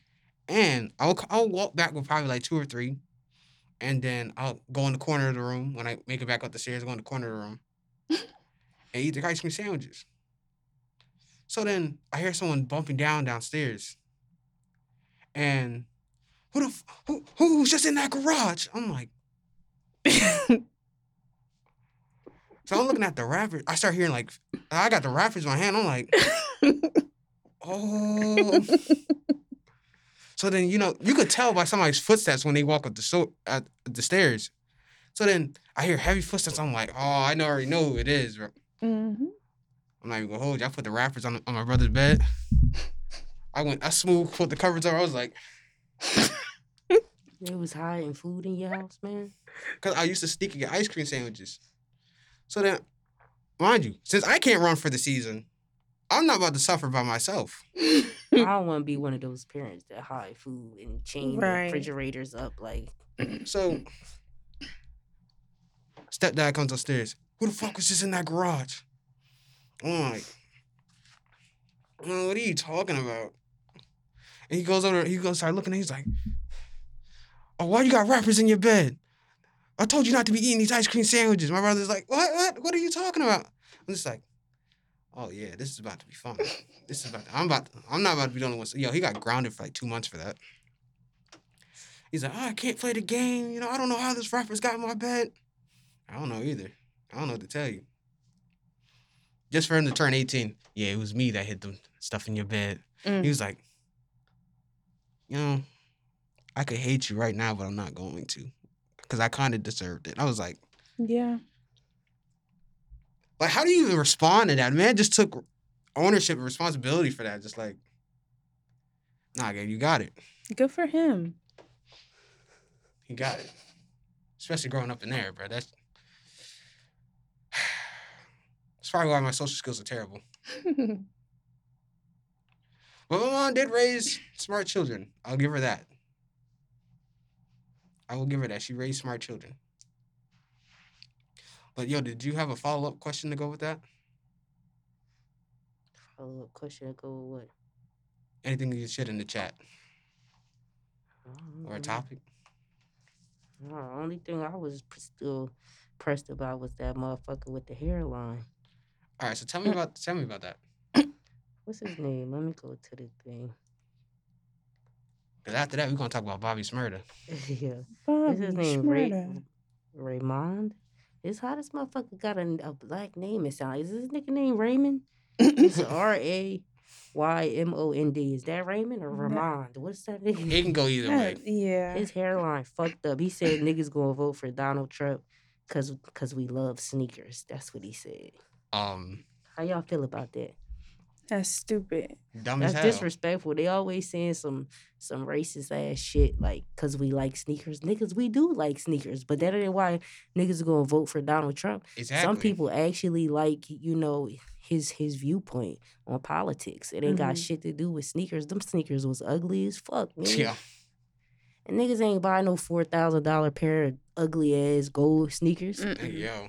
And I'll I'll walk back with probably like two or three, and then I'll go in the corner of the room when I make it back up the stairs. Go in the corner of the room (laughs) and eat the ice cream sandwiches. So then I hear someone bumping down downstairs, and who the f- who who's just in that garage? I'm like, (laughs) so I'm looking at the wrappers. I start hearing like I got the wrappers in my hand. I'm like, (laughs) oh. So then you know you could tell by somebody's footsteps when they walk up the so at the stairs. So then I hear heavy footsteps. I'm like, oh, I know already know who it is. Bro. hmm I'm not even gonna hold you. I put the wrappers on on my brother's bed. I went, I smooth put the covers over. I was like, It was hiding food in your house, man. cause I used to sneak and get ice cream sandwiches. So then, mind you, since I can't run for the season, I'm not about to suffer by myself. I (laughs) don't want to be one of those parents that hide food and chain Right. refrigerators up. Like, (clears throat) (clears throat) So stepdad comes upstairs. Who the fuck was just in that garage? I'm like, "Oh, what are you talking about? And he goes over, he goes start looking, and he's like, Oh, why you got wrappers in your bed? I told you not to be eating these ice cream sandwiches. My brother's like, What? What? What are you talking about? I'm just like, Oh yeah, this is about to be fun. This is about. I'm about. I'm not about to be the only one. Yo, he got grounded for like two months for that. He's like, oh, I can't play the game. You know, I don't know how this wrapper's got in my bed. I don't know either. I don't know what to tell you. Just for him to turn 18, yeah, it was me that hid the stuff in your bed. Mm. He was like, you know, I could hate you right now, but I'm not going to. Because I kind of deserved it. I was like, Yeah. Like, how do you even respond to that? Man just took ownership and responsibility for that. Just like, nah, Gabe, you got it. Good for him. He got it. Especially growing up in there, bro. That's (sighs) that's probably why my social skills are terrible. (laughs) But my mom did raise smart children. I'll give her that. I will give her that. She raised smart children. But yo, did you have a follow up question to go with that? Follow up question to go with what? Anything you shit in the chat or a um, topic? No, the only thing I was p- still pressed about was that motherfucker with the hairline. All right, so tell me (laughs) about tell me about that. What's his name? Let me go to the thing. Cause after that, we're gonna talk about Bobby Shmurda. (laughs) yeah. Bobby What's his name? Ray- Raymond? It's how this motherfucker got a, a black name. It sounds. Is this nigga name Raymond? It's (laughs) R A Y M O N D. Is that Raymond or No. Ramond? What's that (laughs) nigga? It can go either way. Yeah. His hairline fucked up. He said niggas gonna vote for Donald Trump cause cause we love sneakers. That's what he said. Um, How y'all feel about that? That's stupid. dumb That's as hell. disrespectful. They always saying some some racist ass shit like cause we like sneakers. Niggas, we do like sneakers, but that ain't why niggas are gonna vote for Donald Trump. Exactly. Some people actually like, you know, his his viewpoint on politics. It ain't got Mhm. shit to do with sneakers. Them sneakers was ugly as fuck, man. Yeah. And niggas ain't buy no four thousand dollar pair of ugly ass gold sneakers. Hey, Mm-mm. yo.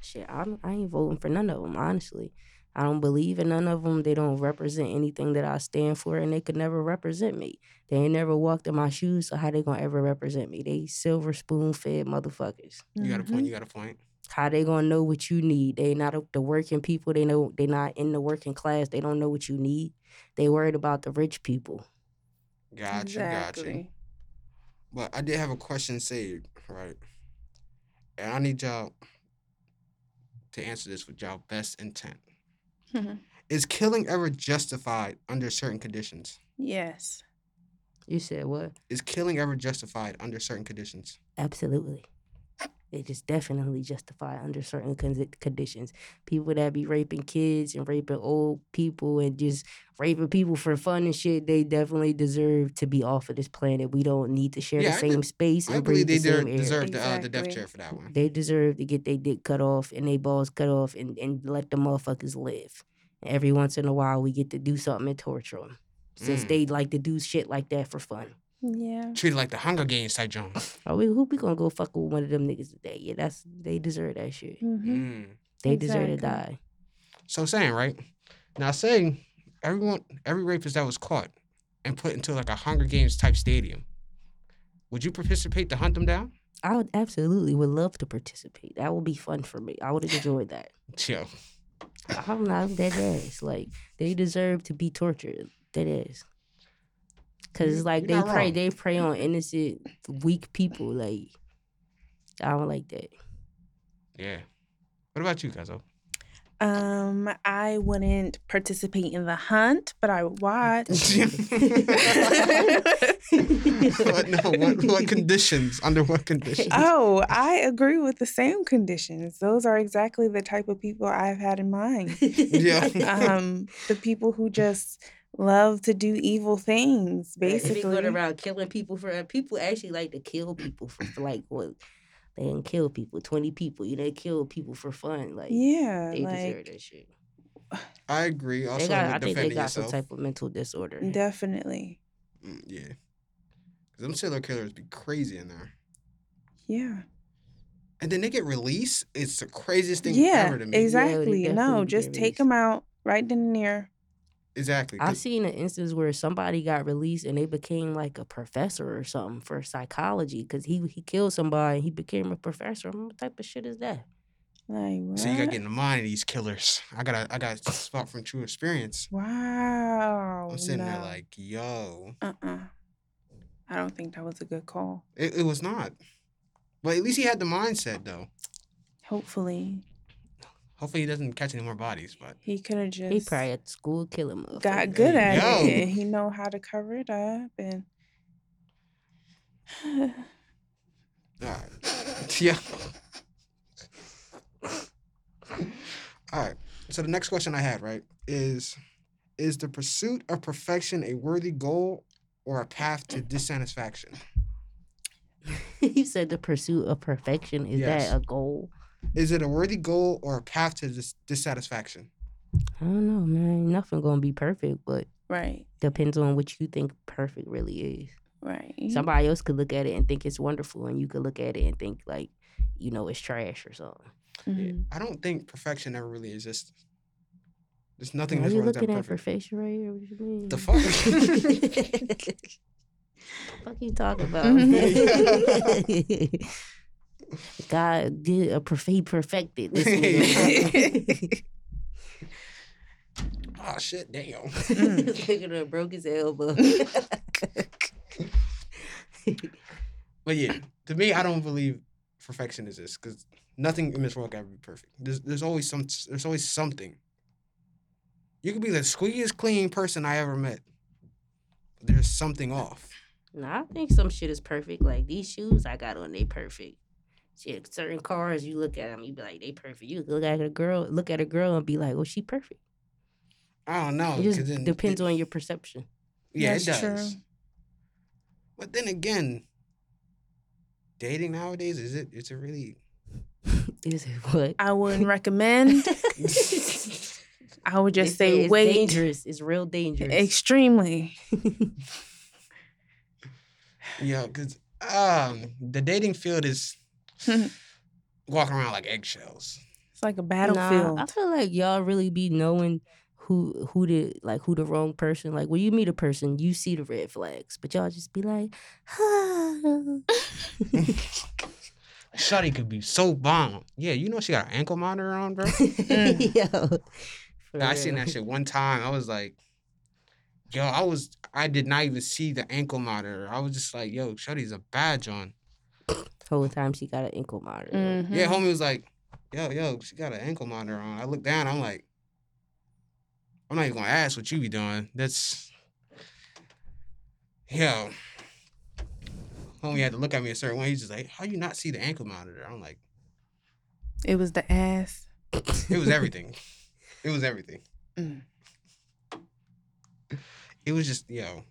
Shit, I'm, I ain't voting for none of them, honestly. I don't believe in none of them. They don't represent anything that I stand for, and they could never represent me. They ain't never walked in my shoes, so how they gonna ever represent me? They silver spoon fed motherfuckers. You got a point. You mm-hmm. got a point. How they gonna know what you need? They not the working people. They know they not in the working class. They don't know what you need. They worried about the rich people. Gotcha, you. Got you. Exactly. But I did have a question saved, right? And I need y'all to answer this with y'all best intent. Mhm. Is killing ever justified under certain conditions? yes. You said what? Is killing ever justified under certain conditions? Absolutely. It is definitely justified under certain con- conditions. People that be raping kids and raping old people and just raping people for fun and shit, they definitely deserve to be off of this planet. We don't need to share Yeah, the I be- same space I and believe breathe they the de- same air. deserve the, uh, the death chair for that one. They deserve to get their dick cut off and their balls cut off and, and let the motherfuckers live. Every once in a while, we get to do something and torture them. Since Mm. they like to do shit like that for fun. Yeah. Treated like the Hunger Games type Jones. (laughs) Are we who we gonna go fuck with one of them niggas today? Yeah, that's they deserve that shit. hmm Mm. They deserve to die. So saying, right? Now saying everyone every rapist that was caught and put into like a Hunger Games type stadium, would you participate to hunt them down? I would absolutely would love to participate. That would be fun for me. I would have enjoyed that. (laughs) Yo. I'm not dead ass. Like they deserve to be tortured. Dead ass. Cause it's like You're they not prey wrong. they prey on innocent, weak people. Like I don't like that. Yeah. What about you, Kazo? Um, I wouldn't participate in the hunt, but I would watch. (laughs) what, no, what, what conditions? Under what conditions? oh, I agree with the same conditions. Those are exactly the type of people I've had in mind. (laughs) Yeah. Um, the people who just love to do evil things, They be basically. going around killing people for people actually like to kill people for, for like what they didn't kill people, twenty people. You know, they kill people for fun. Like Yeah, they deserve like that shit. I agree. Also, They got, with I think they got yourself. some type of mental disorder. definitely. Mm, yeah. 'Cause them serial killers be crazy in there. Yeah. And then they get released. It's the craziest thing Yeah, ever to me. exactly. definitely no, get just take them out right then and there. Exactly. I've 'cause- seen an instance where somebody got released and they became like a professor or something for psychology because he he killed somebody and he became a professor. What type of shit is that? Like what? So you gotta get in the mind of these killers. I gotta I gotta talk from true experience. Wow. I'm sitting there like, yo, uh-uh. I don't think that was a good call. it, it was not. But at least he had the mindset though. Hopefully, Hopefully he doesn't catch any more bodies. But he could have just He probably at school killing motherfuckers. got good at yo. it. And he know how to cover it up and (laughs) all right. yeah. (laughs) All right. So the next question I had, right, is is the pursuit of perfection a worthy goal or a path to dissatisfaction? (laughs) you said the pursuit of perfection is Yes. that a goal? Is it a worthy goal or a path to dis- dissatisfaction? I don't know, man. Nothing gonna be perfect, but right, depends on what you think perfect really is. right. Somebody else could look at it and think it's wonderful, and you could look at it and think like you know it's trash or something. Mhm. I don't think perfection ever really exists. There's nothing Why in this you world that's looking at perfect. perfection right here? What do you mean? The fuck? (laughs) fuck you talking about? (laughs) (laughs) God did a perf- he perfected this. (laughs) nigga. Oh (laughs) shit, damn. (laughs) Nigga done broke his elbow. But yeah, to me, I don't believe perfection exists because nothing in this world can ever be perfect. There's there's always some there's always something. You could be the squeakiest clean person I ever met. There's something off. Nah, I think some shit is perfect. Like these shoes I got on, they perfect. Shit, certain cars you look at them, you be like, they perfect. You look at a girl, look at a girl and be like, oh, she perfect. I don't know. it just 'cause then depends it- on your perception. Yeah, That's it true. does. But then again, dating nowadays is it is it really? (laughs) Is it what? I wouldn't recommend. (laughs) I would just say say it's wait. dangerous. It's real dangerous. Extremely. (laughs) Yeah, because um, the dating field is (laughs) (laughs) walking around like eggshells. It's like a Nah, battlefield. I feel like y'all really be knowing who who the like who the wrong person. Like when you meet a person, you see the red flags, but y'all just be like, (laughs) "Huh." Shotty could be so bomb. Yeah, you know she got an ankle monitor on, bro. Yo, for I seen that shit one time. I was like, yo, I was I did not even see the ankle monitor. I was just like, yo, Shawty's a badge on. Whole time she got an ankle monitor. Mhm. Yeah, homie was like, yo, yo, she got an ankle monitor on. I looked down, I'm like, I'm not even gonna ask what you be doing. That's yo. Homie had to look at me a certain way. He's just like, how you not see the ankle monitor? I'm like, It was the ass. (laughs) it was everything. it was everything. Mm. It was just, yo.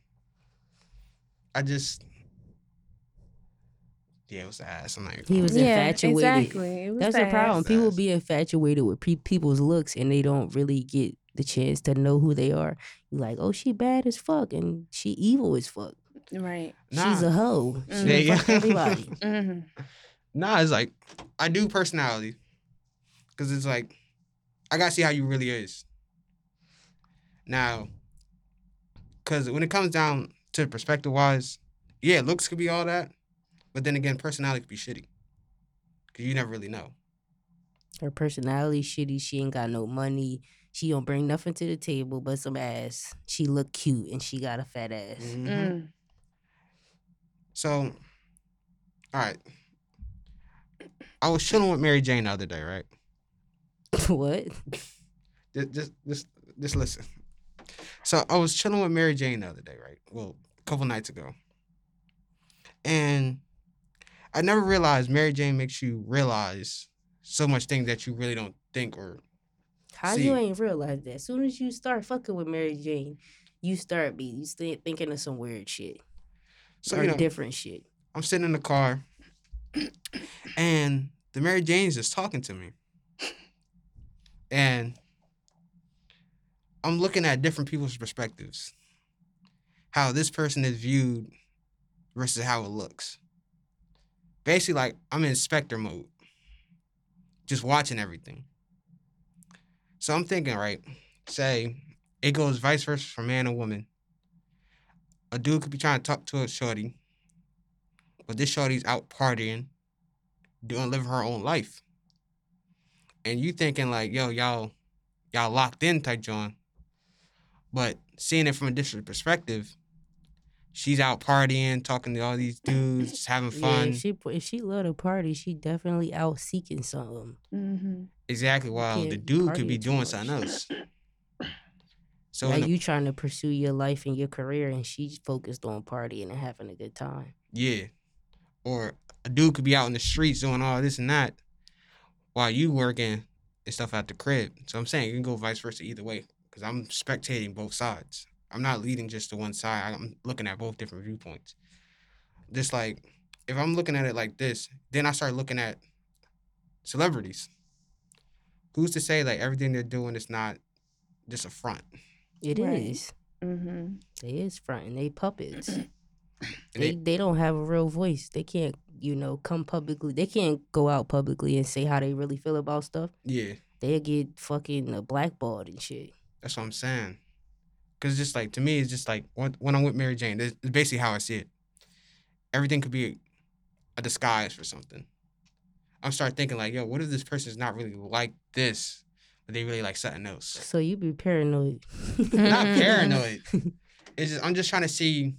I just Yeah, it was the ass. I'm not even He gonna- was yeah, infatuated. exactly. Was That's the problem. ass. People be infatuated with pe- people's looks and they don't really get the chance to know who they are. You're like, oh, she bad as fuck and she evil as fuck. Right. She's a hoe. She Mm. Yeah, fuck yeah. everybody. (laughs) hmm Nah, it's like I do personality, cause it's like I gotta see how you really is. Now, cause when it comes down to perspective wise, yeah, looks could be all that, but then again, personality could be shitty, cause you never really know. Her personality shitty. She ain't got no money. She don't bring nothing to the table but some ass. She look cute and she got a fat ass. Mhm. Mm. So, all right, I was chilling with Mary Jane the other day, right? (laughs) what? just, just, just, just listen. So I was chilling with Mary Jane the other day, right? Well, a couple nights ago, and I never realized Mary Jane makes you realize so much things that you really don't think or. How See. you ain't realize that? As soon as you start fucking with Mary Jane, you start be you start thinking of some weird shit So or you know, different shit. I'm sitting in the car, and the Mary Jane's just talking to me, and I'm looking at different people's perspectives, how this person is viewed versus how it looks. Basically, like I'm in inspector mode, just watching everything. So I'm thinking, right? Say it goes vice versa for man and woman. A dude could be trying to talk to a shorty, but this shorty's out partying, doing living her own life. And you thinking like, yo, y'all, y'all locked in type John. But seeing it from a different perspective, she's out partying, talking to all these dudes, just having (laughs) Yeah, fun. if she if she love to party, she definitely out seeking something. hmm exactly. While the dude could be doing much. something else. (laughs) So in like the- you trying to pursue your life and your career, and she's focused on partying and having a good time. Yeah. Or a dude could be out in the streets doing all this and that while you working and stuff at the crib. So I'm saying you can go vice versa either way because I'm spectating both sides. I'm not leading just to one side. I'm looking at both different viewpoints. Just like if I'm looking at it like this, then I start looking at celebrities. Who's to say like everything they're doing is not just a front? It is. Right. hmm They is fronting. They puppets. (clears throat) And they they- they don't have a real voice. They can't you know, come publicly. They can't go out publicly and say how they really feel about stuff. Yeah, They'll get fucking uh, blackballed and shit. that's what I'm saying. Cause it's just like to me, it's just like when, when I'm with Mary Jane, it's it's basically how I see it. Everything could be a disguise for something. I'm start thinking like, yo, what if this person's not really like this, but they really like something else? So you be paranoid. Not (laughs) paranoid. It's just I'm just trying to see.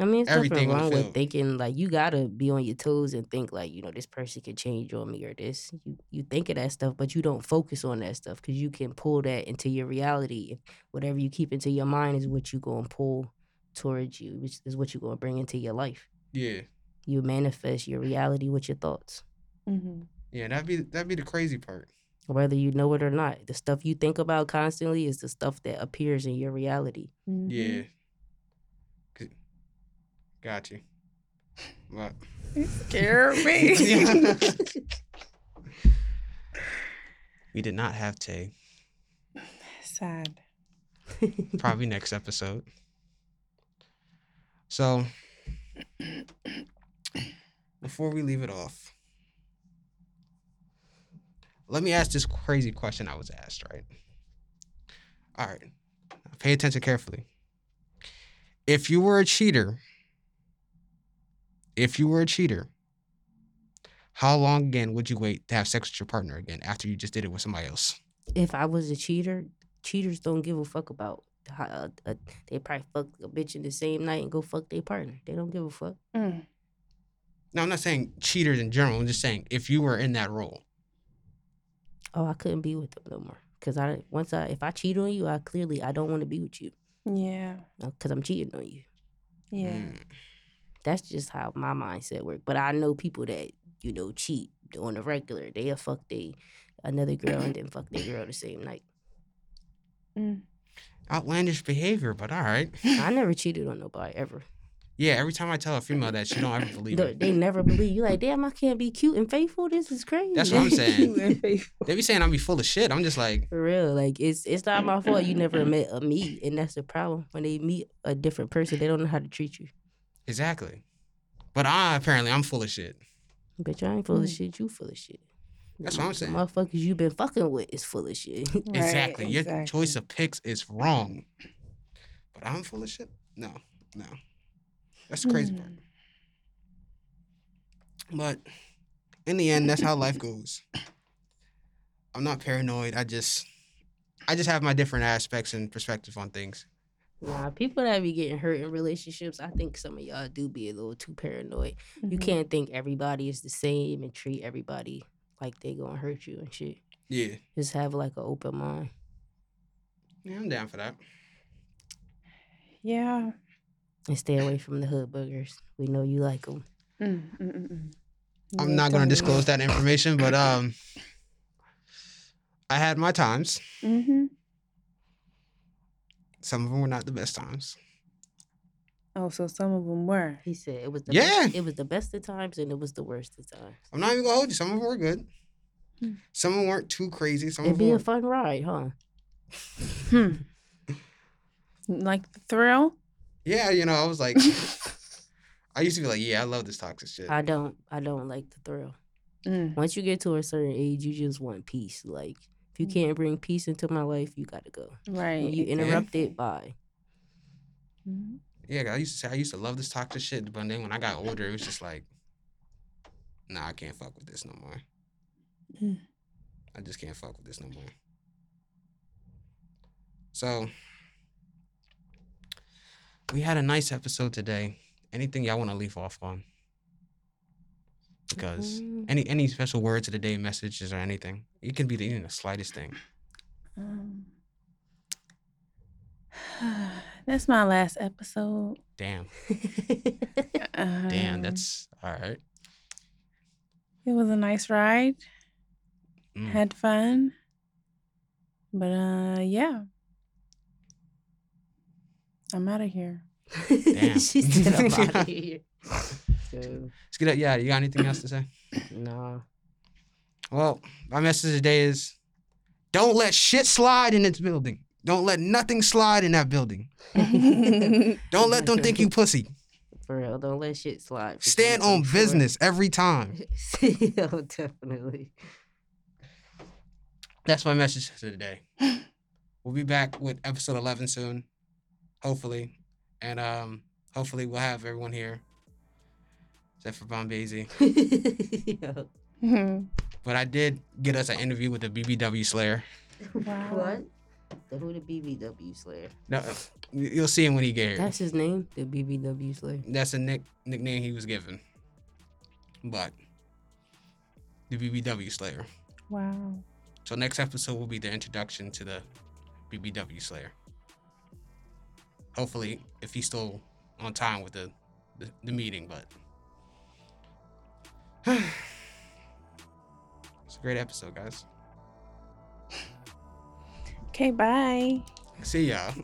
I mean, it's Everything nothing wrong with thinking like you gotta be on your toes and think like you know this person can change on me or this. You you think of that stuff, but you don't focus on that stuff because you can pull that into your reality. If whatever you keep into your mind is what you gonna pull towards you, which is what you gonna bring into your life. Yeah, You manifest your reality with your thoughts, Mm-hmm. yeah, that'd be that'd be the crazy part. whether you know it or not. The stuff you think about constantly is the stuff that appears in your reality. Mm-hmm. Yeah. 'Cause- Got you. But Scared (laughs) me. we did not have Tay. Sad. Probably next episode. So before we leave it off, let me ask this crazy question I was asked, right? All right. Pay attention carefully. If you were a cheater, if you were a cheater, how long again would you wait to have sex with your partner again after you just did it with somebody else? if I was a cheater, cheaters don't give a fuck about. How, uh, uh, they probably fuck a bitch in the same night and go fuck their partner. They don't give a fuck. Mm. No, I'm not saying cheaters in general. I'm just saying if you were in that role. Oh, I couldn't be with them no more. Cause I once I if I cheat on you, I clearly I don't want to be with you. Yeah. uh, Cause I'm cheating on you. Yeah. Mm. That's just how my mindset work. But I know people that you know cheat on the regular. They'll fuck they another girl and then fuck their girl the same night. Mm. Outlandish behavior, but all right. I never cheated on nobody ever. Yeah, every time I tell a female that, she don't ever believe They, it. they never believe you. Like, damn, I can't be cute and faithful. This is crazy. That's what I'm saying. (laughs) Cute and faithful. They be saying I'm be full of shit. I'm just like, For real, like it's it's not my fault you never met a me, and that's the problem. When they meet a different person, they don't know how to treat you. Exactly. But I apparently I'm full of shit. Bitch, I ain't full of Mm. shit. You full of shit. That's what I'm saying. The saying. Motherfuckers you been fucking with is full of shit. (laughs) Right, exactly. Your exactly. choice of picks is wrong. But I'm full of shit? No, no. That's the crazy part. Mm. But in the end, that's how life (laughs) goes. I'm not paranoid. I just I just have my different aspects and perspective on things. Nah, people that be getting hurt in relationships, I think some of y'all do be a little too paranoid. You Mhm. can't think everybody is the same and treat everybody like they gonna hurt you and shit. Yeah. Just have like an open mind. Yeah, I'm down for that. Yeah. And stay away from the hood boogers. We know you like them. Mm, mm, mm. I'm not gonna disclose that information, but um I had my times. Mhm. Some of them were not the best times. Oh, so some of them were. He said it was the Yeah. best, it was the best of times and it was the worst of times. I'm not even gonna hold you. Some of them were good. Hmm. Some of them weren't too crazy. Some It'd of be them a were, fun ride, huh? Hmm. (laughs) Like the thrill? yeah, you know, I was like, (laughs) I used to be like, yeah, I love this toxic shit. I don't I don't like the thrill. Mm. Once you get to a certain age, you just want peace. Like if you Mm. can't bring peace into my life, you gotta go. Right. When you Yeah. interrupt it, bye. Mhm. yeah, 'cause I used to say I used to love this toxic shit, but then when I got older, it was just like, nah, I can't fuck with this no more. Mm. I just can't fuck with this no more. So we had a nice episode today. Anything y'all want to leave off on? Because Mm. any any special words of the day, messages or anything, it can be the, even the slightest thing. Um, (sighs) that's my last episode. Damn, Um, (laughs) damn, that's all right. It was a nice ride. Mm. Had fun. But uh yeah. I'm out of here. Damn. (laughs) she said I'm out of (laughs) here. So, Let's get up. Yeah, you got anything else to say? (clears throat) no. Well, my message today is don't let shit slide in this building. Don't let nothing slide in that building. (laughs) Don't let them think you pussy. For real, don't let shit slide. Stand on 2024. business every time. (laughs) Yo, definitely. That's my message for today. We'll be back with episode 11 soon, hopefully. And um, hopefully we'll have everyone here, except for Bombazy. Yo. Mhm. But I did get us an interview with the BBW Slayer. Wow. What? The who the BBW Slayer? No, uh, you'll see him when he gets here. That's his name. The BBW Slayer. That's a nick nickname he was given. But the BBW Slayer. Wow. So next episode will be the introduction to the BBW Slayer. Hopefully, if he's still on time with the the, the meeting, but it's a great episode, guys. Okay, bye. See y'all.